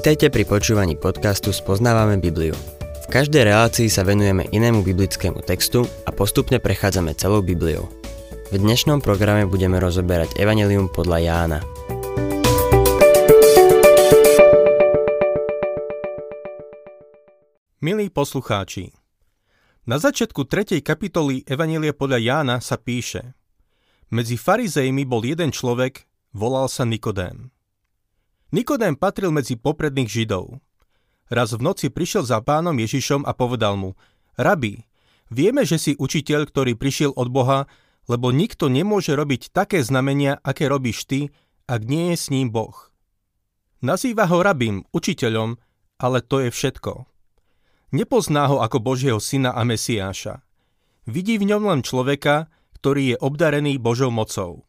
Vítajte pri počúvaní podcastu Spoznávame Bibliu. V každej relácii sa venujeme inému biblickému textu a postupne prechádzame celou Bibliou. V dnešnom programe budeme rozoberať Evangelium podľa Jána. Milí poslucháči, na začiatku 3. kapitoly Evanielia podľa Jána sa píše Medzi farizejmi bol jeden človek, volal sa Nikodém. Nikodém patril medzi popredných Židov. Raz v noci prišiel za pánom Ježišom a povedal mu, Rabi, vieme, že si učiteľ, ktorý prišiel od Boha, lebo nikto nemôže robiť také znamenia, aké robíš ty, ak nie je s ním Boh. Nazýva ho rabím, učiteľom, ale to je všetko. Nepozná ho ako Božieho syna a Mesiáša. Vidí v ňom len človeka, ktorý je obdarený Božou mocou.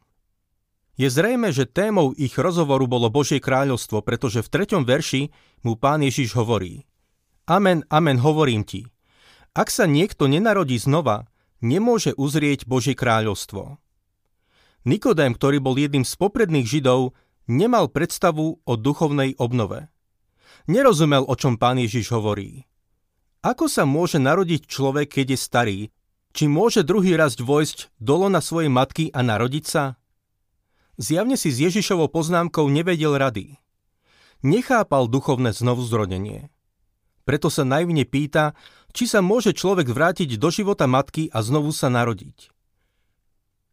Je zrejme, že témou ich rozhovoru bolo Božie kráľovstvo, pretože v treťom verši mu pán Ježiš hovorí Amen, amen, hovorím ti. Ak sa niekto nenarodí znova, nemôže uzrieť Božie kráľovstvo. Nikodém, ktorý bol jedným z popredných Židov, nemal predstavu o duchovnej obnove. Nerozumel, o čom pán Ježiš hovorí. Ako sa môže narodiť človek, keď je starý? Či môže druhý raz vojsť dolo na svojej matky a narodiť sa? Zjavne si s Ježišovou poznámkou nevedel rady. Nechápal duchovné znovuzrodenie. Preto sa najvne pýta, či sa môže človek vrátiť do života matky a znovu sa narodiť.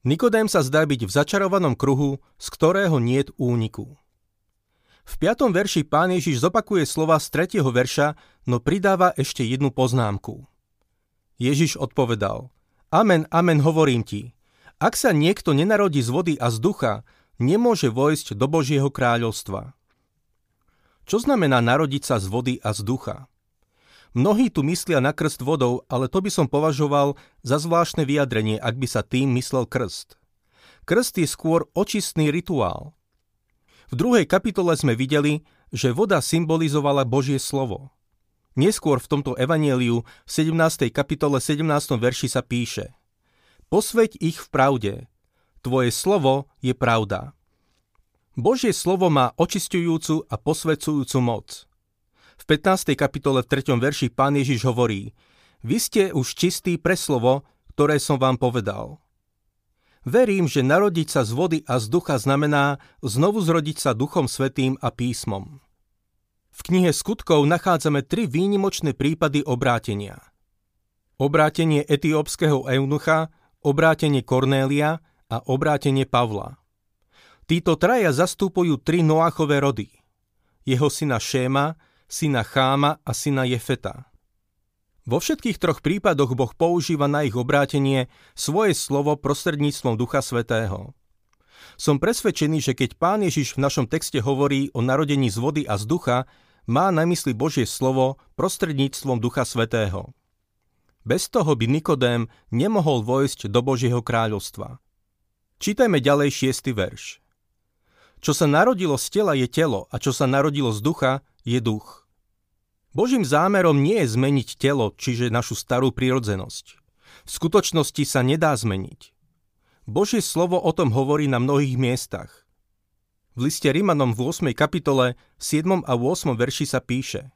Nikodém sa zdá byť v začarovanom kruhu, z ktorého niet úniku. V piatom verši pán Ježiš zopakuje slova z tretieho verša, no pridáva ešte jednu poznámku. Ježiš odpovedal, Amen, amen, hovorím ti, ak sa niekto nenarodí z vody a z ducha, nemôže vojsť do Božieho kráľovstva. Čo znamená narodiť sa z vody a z ducha? Mnohí tu myslia na krst vodou, ale to by som považoval za zvláštne vyjadrenie, ak by sa tým myslel krst. Krst je skôr očistný rituál. V druhej kapitole sme videli, že voda symbolizovala Božie slovo. Neskôr v tomto evanieliu v 17. kapitole 17. verši sa píše Posveď ich v pravde, Tvoje slovo je pravda. Božie slovo má očistujúcu a posvedzujúcu moc. V 15. kapitole v 3. verši pán Ježiš hovorí Vy ste už čistí pre slovo, ktoré som vám povedal. Verím, že narodiť sa z vody a z ducha znamená znovu zrodiť sa duchom svetým a písmom. V knihe skutkov nachádzame tri výnimočné prípady obrátenia. Obrátenie etiópskeho eunucha, obrátenie Kornélia a obrátenie Pavla. Títo traja zastúpujú tri Noachové rody. Jeho syna Šéma, syna Cháma a syna Jefeta. Vo všetkých troch prípadoch Boh používa na ich obrátenie svoje slovo prostredníctvom Ducha Svetého. Som presvedčený, že keď Pán Ježiš v našom texte hovorí o narodení z vody a z ducha, má na mysli Božie slovo prostredníctvom Ducha Svetého. Bez toho by Nikodém nemohol vojsť do Božieho kráľovstva. Čítajme ďalej šiestý verš. Čo sa narodilo z tela je telo a čo sa narodilo z ducha je duch. Božím zámerom nie je zmeniť telo, čiže našu starú prírodzenosť. V skutočnosti sa nedá zmeniť. Božie slovo o tom hovorí na mnohých miestach. V liste Rimanom v 8. kapitole v 7. a 8. verši sa píše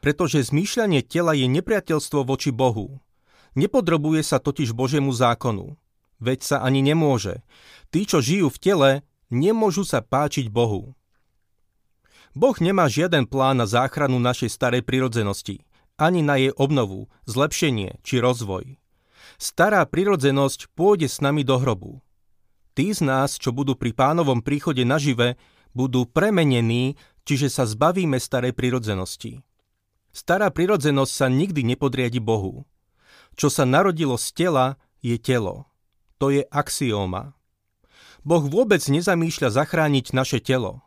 Pretože zmýšľanie tela je nepriateľstvo voči Bohu. Nepodrobuje sa totiž Božiemu zákonu veď sa ani nemôže. Tí, čo žijú v tele, nemôžu sa páčiť Bohu. Boh nemá žiaden plán na záchranu našej starej prirodzenosti, ani na jej obnovu, zlepšenie či rozvoj. Stará prirodzenosť pôjde s nami do hrobu. Tí z nás, čo budú pri pánovom príchode nažive, budú premenení, čiže sa zbavíme starej prirodzenosti. Stará prirodzenosť sa nikdy nepodriadi Bohu. Čo sa narodilo z tela, je telo. To je axióma. Boh vôbec nezamýšľa zachrániť naše telo.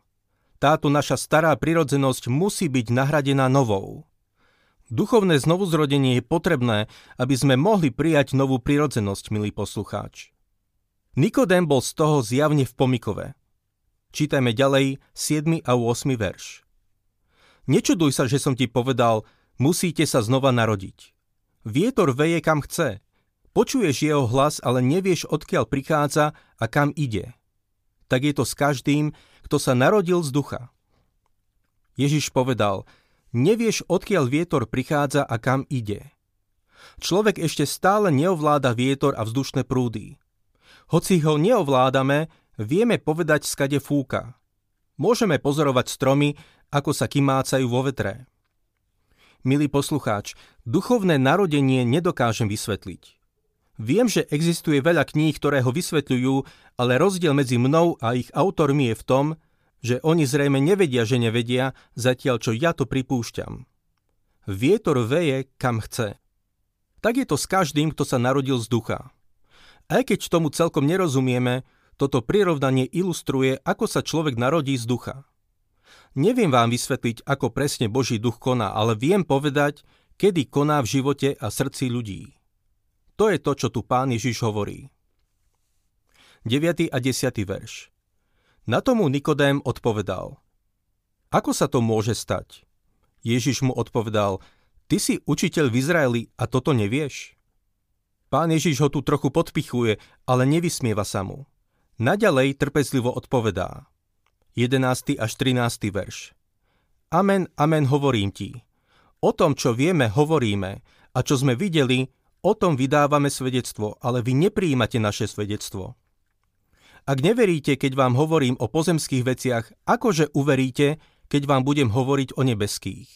Táto naša stará prirodzenosť musí byť nahradená novou. Duchovné znovuzrodenie je potrebné, aby sme mohli prijať novú prirodzenosť, milý poslucháč. Nikodém bol z toho zjavne v pomikove. Čítajme ďalej 7. a 8. verš. Nečuduj sa, že som ti povedal, musíte sa znova narodiť. Vietor veje kam chce, Počuješ jeho hlas, ale nevieš, odkiaľ prichádza a kam ide. Tak je to s každým, kto sa narodil z ducha. Ježiš povedal, nevieš, odkiaľ vietor prichádza a kam ide. Človek ešte stále neovláda vietor a vzdušné prúdy. Hoci ho neovládame, vieme povedať, skade fúka. Môžeme pozorovať stromy, ako sa kymácajú vo vetre. Milý poslucháč, duchovné narodenie nedokážem vysvetliť. Viem, že existuje veľa kníh, ktoré ho vysvetľujú, ale rozdiel medzi mnou a ich autormi je v tom, že oni zrejme nevedia, že nevedia, zatiaľ čo ja to pripúšťam. Vietor veje, kam chce. Tak je to s každým, kto sa narodil z ducha. Aj keď tomu celkom nerozumieme, toto prirovnanie ilustruje, ako sa človek narodí z ducha. Neviem vám vysvetliť, ako presne Boží duch koná, ale viem povedať, kedy koná v živote a srdci ľudí. To je to, čo tu pán Ježiš hovorí. 9. a 10. verš Na tomu Nikodém odpovedal. Ako sa to môže stať? Ježiš mu odpovedal, Ty si učiteľ v Izraeli a toto nevieš? Pán Ježiš ho tu trochu podpichuje, ale nevysmieva sa mu. Naďalej trpezlivo odpovedá. 11. až 13. verš. Amen, amen hovorím ti. O tom, čo vieme, hovoríme a čo sme videli, o tom vydávame svedectvo, ale vy nepríjimate naše svedectvo. Ak neveríte, keď vám hovorím o pozemských veciach, akože uveríte, keď vám budem hovoriť o nebeských?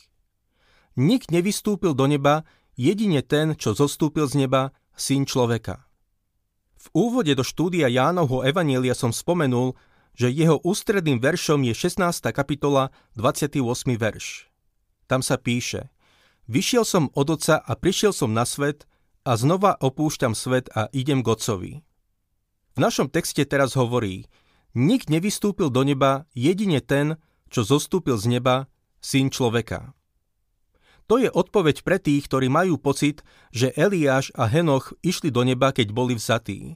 Nik nevystúpil do neba, jedine ten, čo zostúpil z neba, syn človeka. V úvode do štúdia Jánovho Evanielia som spomenul, že jeho ústredným veršom je 16. kapitola, 28. verš. Tam sa píše Vyšiel som od oca a prišiel som na svet a znova opúšťam svet a idem k otcovi. V našom texte teraz hovorí Nik nevystúpil do neba, jedine ten, čo zostúpil z neba, syn človeka. To je odpoveď pre tých, ktorí majú pocit, že Eliáš a Henoch išli do neba, keď boli vzatí.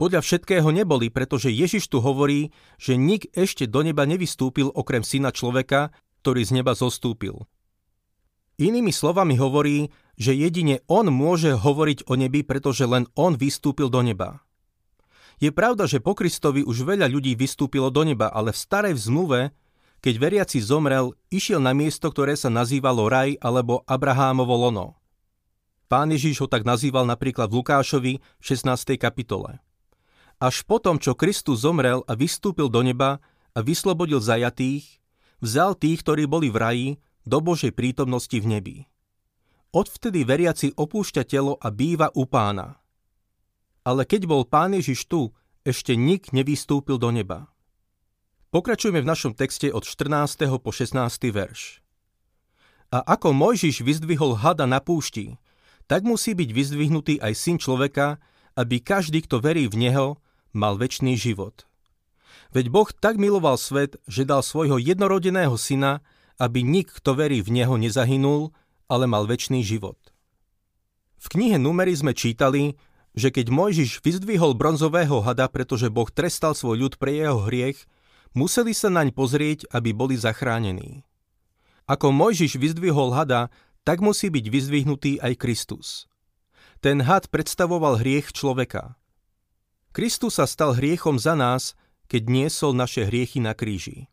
Podľa všetkého neboli, pretože Ježiš tu hovorí, že nik ešte do neba nevystúpil okrem syna človeka, ktorý z neba zostúpil. Inými slovami hovorí, že jedine on môže hovoriť o nebi, pretože len on vystúpil do neba. Je pravda, že po Kristovi už veľa ľudí vystúpilo do neba, ale v starej zmluve keď veriaci zomrel, išiel na miesto, ktoré sa nazývalo raj alebo Abrahámovo lono. Pán Ježiš ho tak nazýval napríklad v Lukášovi v 16. kapitole. Až potom, čo Kristus zomrel a vystúpil do neba a vyslobodil zajatých, vzal tých, ktorí boli v raji, do Božej prítomnosti v nebi. Odvtedy veriaci opúšťa telo a býva u pána. Ale keď bol pán Ježiš tu, ešte nik nevystúpil do neba. Pokračujeme v našom texte od 14. po 16. verš. A ako Mojžiš vyzdvihol hada na púšti, tak musí byť vyzdvihnutý aj syn človeka, aby každý, kto verí v neho, mal väčší život. Veď Boh tak miloval svet, že dal svojho jednorodeného syna, aby nik, kto verí v neho, nezahynul, ale mal väčší život. V knihe Numery sme čítali, že keď Mojžiš vyzdvihol bronzového hada, pretože Boh trestal svoj ľud pre jeho hriech, Museli sa naň pozrieť, aby boli zachránení. Ako Mojžiš vyzdvihol hada, tak musí byť vyzdvihnutý aj Kristus. Ten had predstavoval hriech človeka. Kristus sa stal hriechom za nás, keď niesol naše hriechy na kríži.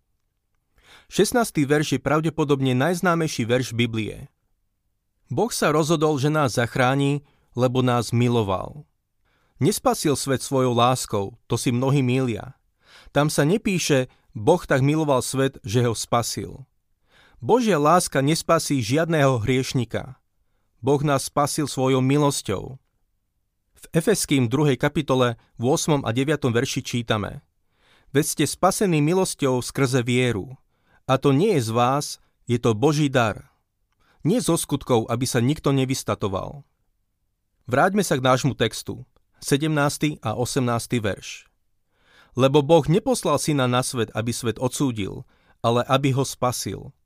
16. verš je pravdepodobne najznámejší verš Biblie. Boh sa rozhodol, že nás zachráni, lebo nás miloval. Nespasil svet svojou láskou, to si mnohí milia. Tam sa nepíše, Boh tak miloval svet, že ho spasil. Božia láska nespasí žiadného hriešnika. Boh nás spasil svojou milosťou. V Efeským 2. kapitole v 8. a 9. verši čítame Veď ste spasení milosťou skrze vieru. A to nie je z vás, je to Boží dar. Nie zo skutkov, aby sa nikto nevystatoval. Vráťme sa k nášmu textu. 17. a 18. verš. Lebo Boh neposlal syna na svet, aby svet odsúdil, ale aby ho spasil.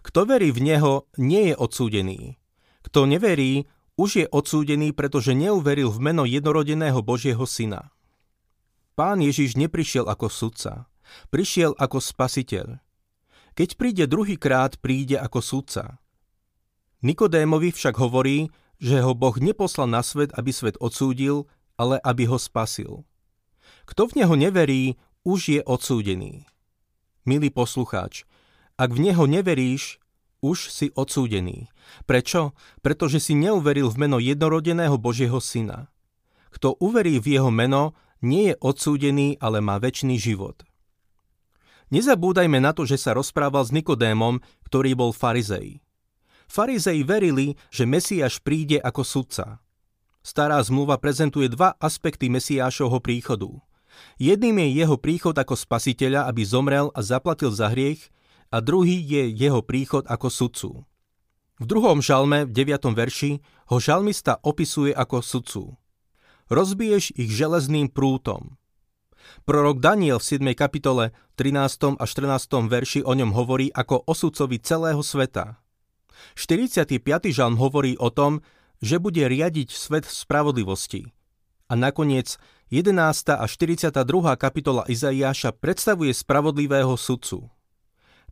Kto verí v Neho, nie je odsúdený. Kto neverí, už je odsúdený, pretože neuveril v meno jednorodeného Božieho syna. Pán Ježiš neprišiel ako sudca, prišiel ako spasiteľ. Keď príde druhýkrát, príde ako sudca. Nikodémovi však hovorí, že ho Boh neposlal na svet, aby svet odsúdil, ale aby ho spasil. Kto v neho neverí, už je odsúdený. Milý poslucháč, Ak v neho neveríš, už si odsúdený. Prečo? Pretože si neuveril v meno jednorodeného Božieho Syna. Kto uverí v jeho meno, nie je odsúdený, ale má väčší život. Nezabúdajme na to, že sa rozprával s Nikodémom, ktorý bol farizej. Farizei verili, že Mesiáš príde ako sudca. Stará zmluva prezentuje dva aspekty Mesiášovho príchodu. Jedným je jeho príchod ako spasiteľa, aby zomrel a zaplatil za hriech, a druhý je jeho príchod ako sudcu. V druhom žalme, v 9. verši, ho žalmista opisuje ako sudcu. Rozbiješ ich železným prútom. Prorok Daniel v 7. kapitole 13. a 14. verši o ňom hovorí ako o sudcovi celého sveta. 45. žalm hovorí o tom, že bude riadiť svet spravodlivosti. A nakoniec 11. a 42. kapitola Izaiáša predstavuje spravodlivého sudcu.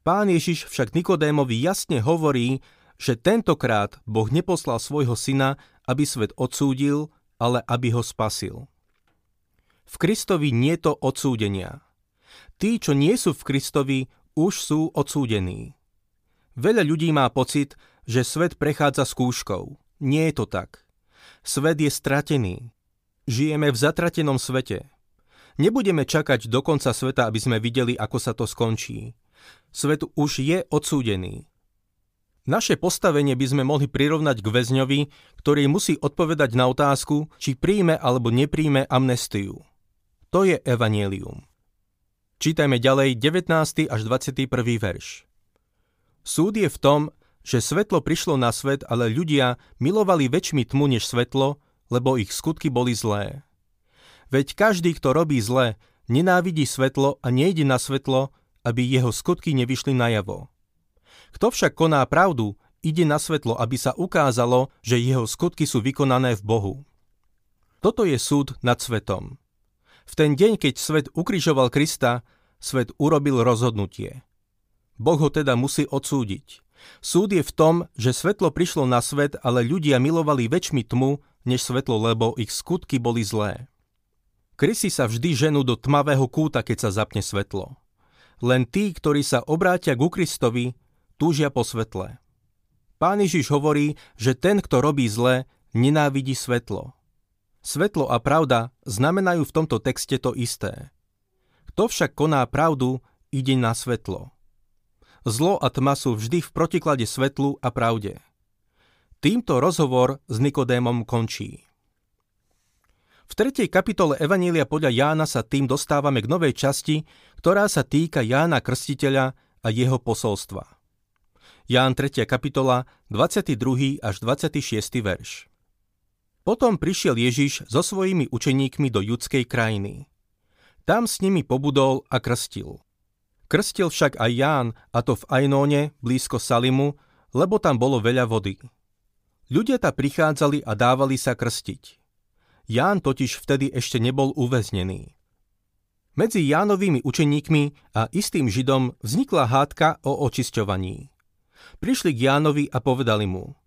Pán Ježiš však Nikodémovi jasne hovorí, že tentokrát Boh neposlal svojho syna, aby svet odsúdil, ale aby ho spasil. V Kristovi nie to odsúdenia. Tí, čo nie sú v Kristovi, už sú odsúdení. Veľa ľudí má pocit, že svet prechádza skúškou. Nie je to tak. Svet je stratený. Žijeme v zatratenom svete. Nebudeme čakať do konca sveta, aby sme videli, ako sa to skončí. Svet už je odsúdený. Naše postavenie by sme mohli prirovnať k väzňovi, ktorý musí odpovedať na otázku, či príjme alebo nepríjme amnestiu. To je evanielium. Čítajme ďalej 19. až 21. verš. Súd je v tom, že svetlo prišlo na svet, ale ľudia milovali väčšmi tmu než svetlo, lebo ich skutky boli zlé. Veď každý, kto robí zle, nenávidí svetlo a nejde na svetlo, aby jeho skutky nevyšli najavo. Kto však koná pravdu, ide na svetlo, aby sa ukázalo, že jeho skutky sú vykonané v Bohu. Toto je súd nad svetom. V ten deň, keď svet ukrižoval Krista, svet urobil rozhodnutie. Boh ho teda musí odsúdiť. Súd je v tom, že svetlo prišlo na svet, ale ľudia milovali väčšmi tmu, než svetlo, lebo ich skutky boli zlé. Krysy sa vždy ženú do tmavého kúta, keď sa zapne svetlo. Len tí, ktorí sa obrátia ku Kristovi, túžia po svetle. Pán Ježiš hovorí, že ten, kto robí zle, nenávidí svetlo. Svetlo a pravda znamenajú v tomto texte to isté. Kto však koná pravdu, ide na svetlo. Zlo a tma sú vždy v protiklade svetlu a pravde. Týmto rozhovor s Nikodémom končí. V tretej kapitole Evanília podľa Jána sa tým dostávame k novej časti, ktorá sa týka Jána Krstiteľa a jeho posolstva. Ján 3. kapitola, 22. až 26. verš. Potom prišiel Ježiš so svojimi učeníkmi do judskej krajiny. Tam s nimi pobudol a krstil. Krstil však aj Ján, a to v Ajnóne, blízko Salimu, lebo tam bolo veľa vody. Ľudia ta prichádzali a dávali sa krstiť. Ján totiž vtedy ešte nebol uväznený. Medzi Jánovými učeníkmi a istým Židom vznikla hádka o očisťovaní. Prišli k Jánovi a povedali mu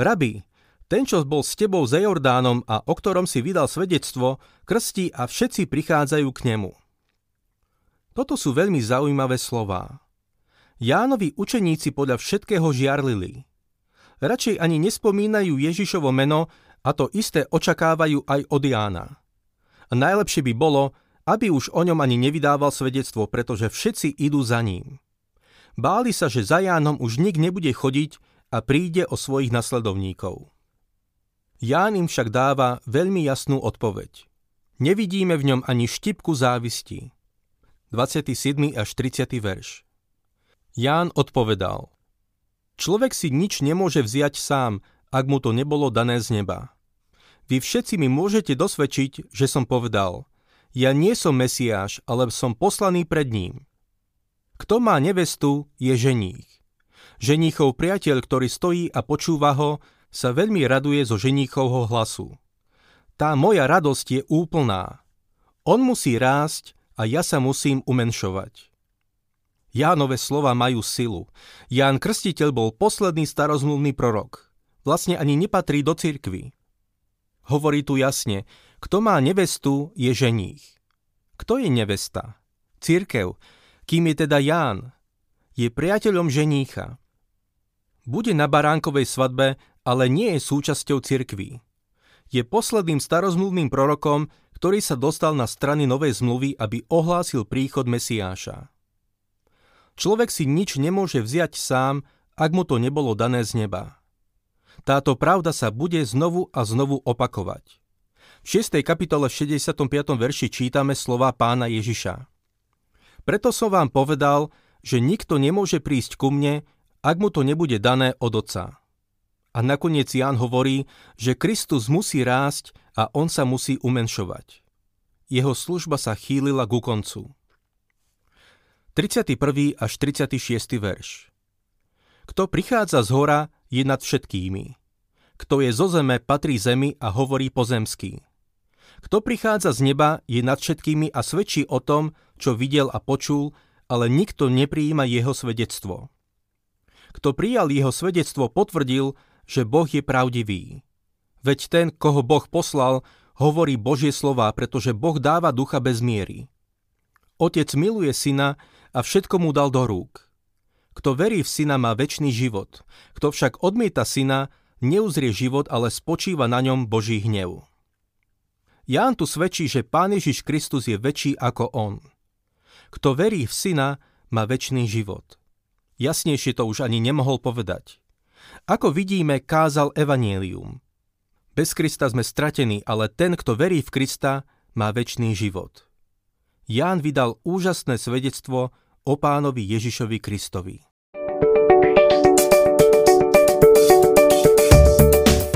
Rabi, ten, čo bol s tebou za Jordánom a o ktorom si vydal svedectvo, krstí a všetci prichádzajú k nemu. Toto sú veľmi zaujímavé slová. Jánovi učeníci podľa všetkého žiarlili. Radšej ani nespomínajú Ježišovo meno, a to isté očakávajú aj od Jána. A najlepšie by bolo, aby už o ňom ani nevydával svedectvo, pretože všetci idú za ním. Báli sa, že za Jánom už nik nebude chodiť a príde o svojich nasledovníkov. Ján im však dáva veľmi jasnú odpoveď. Nevidíme v ňom ani štipku závisti. 27. až 30. verš. Ján odpovedal. Človek si nič nemôže vziať sám, ak mu to nebolo dané z neba. Vy všetci mi môžete dosvedčiť, že som povedal, ja nie som Mesiáš, ale som poslaný pred ním. Kto má nevestu, je ženích. Ženíchov priateľ, ktorý stojí a počúva ho, sa veľmi raduje zo ženíchovho hlasu. Tá moja radosť je úplná. On musí rásť a ja sa musím umenšovať. Jánové slova majú silu. Ján Krstiteľ bol posledný starozmluvný prorok. Vlastne ani nepatrí do cirkvy. Hovorí tu jasne, kto má nevestu, je ženích. Kto je nevesta? Církev. Kým je teda Ján? Je priateľom ženícha. Bude na baránkovej svadbe, ale nie je súčasťou cirkví. Je posledným starozmluvným prorokom, ktorý sa dostal na strany novej zmluvy, aby ohlásil príchod Mesiáša. Človek si nič nemôže vziať sám, ak mu to nebolo dané z neba. Táto pravda sa bude znovu a znovu opakovať. V 6. kapitole v 65. verši čítame slova pána Ježiša. Preto som vám povedal, že nikto nemôže prísť ku mne, ak mu to nebude dané od Otca. A nakoniec Ján hovorí, že Kristus musí rásť a on sa musí umenšovať. Jeho služba sa chýlila ku koncu. 31. až 36. verš Kto prichádza z hora, je nad všetkými. Kto je zo zeme, patrí zemi a hovorí po zemský. Kto prichádza z neba, je nad všetkými a svedčí o tom, čo videl a počul, ale nikto nepриjíma jeho svedectvo. Kto prijal jeho svedectvo, potvrdil, že Boh je pravdivý. Veď ten, koho Boh poslal, hovorí Božie slová, pretože Boh dáva ducha bez miery. Otec miluje syna a všetko mu dal do rúk. Kto verí v syna má väčší život, kto však odmieta syna, neuzrie život, ale spočíva na ňom Boží hnev. Ján tu svedčí, že Pán Ježiš Kristus je väčší ako on. Kto verí v syna, má väčší život. Jasnejšie to už ani nemohol povedať. Ako vidíme, kázal evanielium. Bez Krista sme stratení, ale ten, kto verí v Krista, má väčší život. Ján vydal úžasné svedectvo o pánovi Ježišovi Kristovi.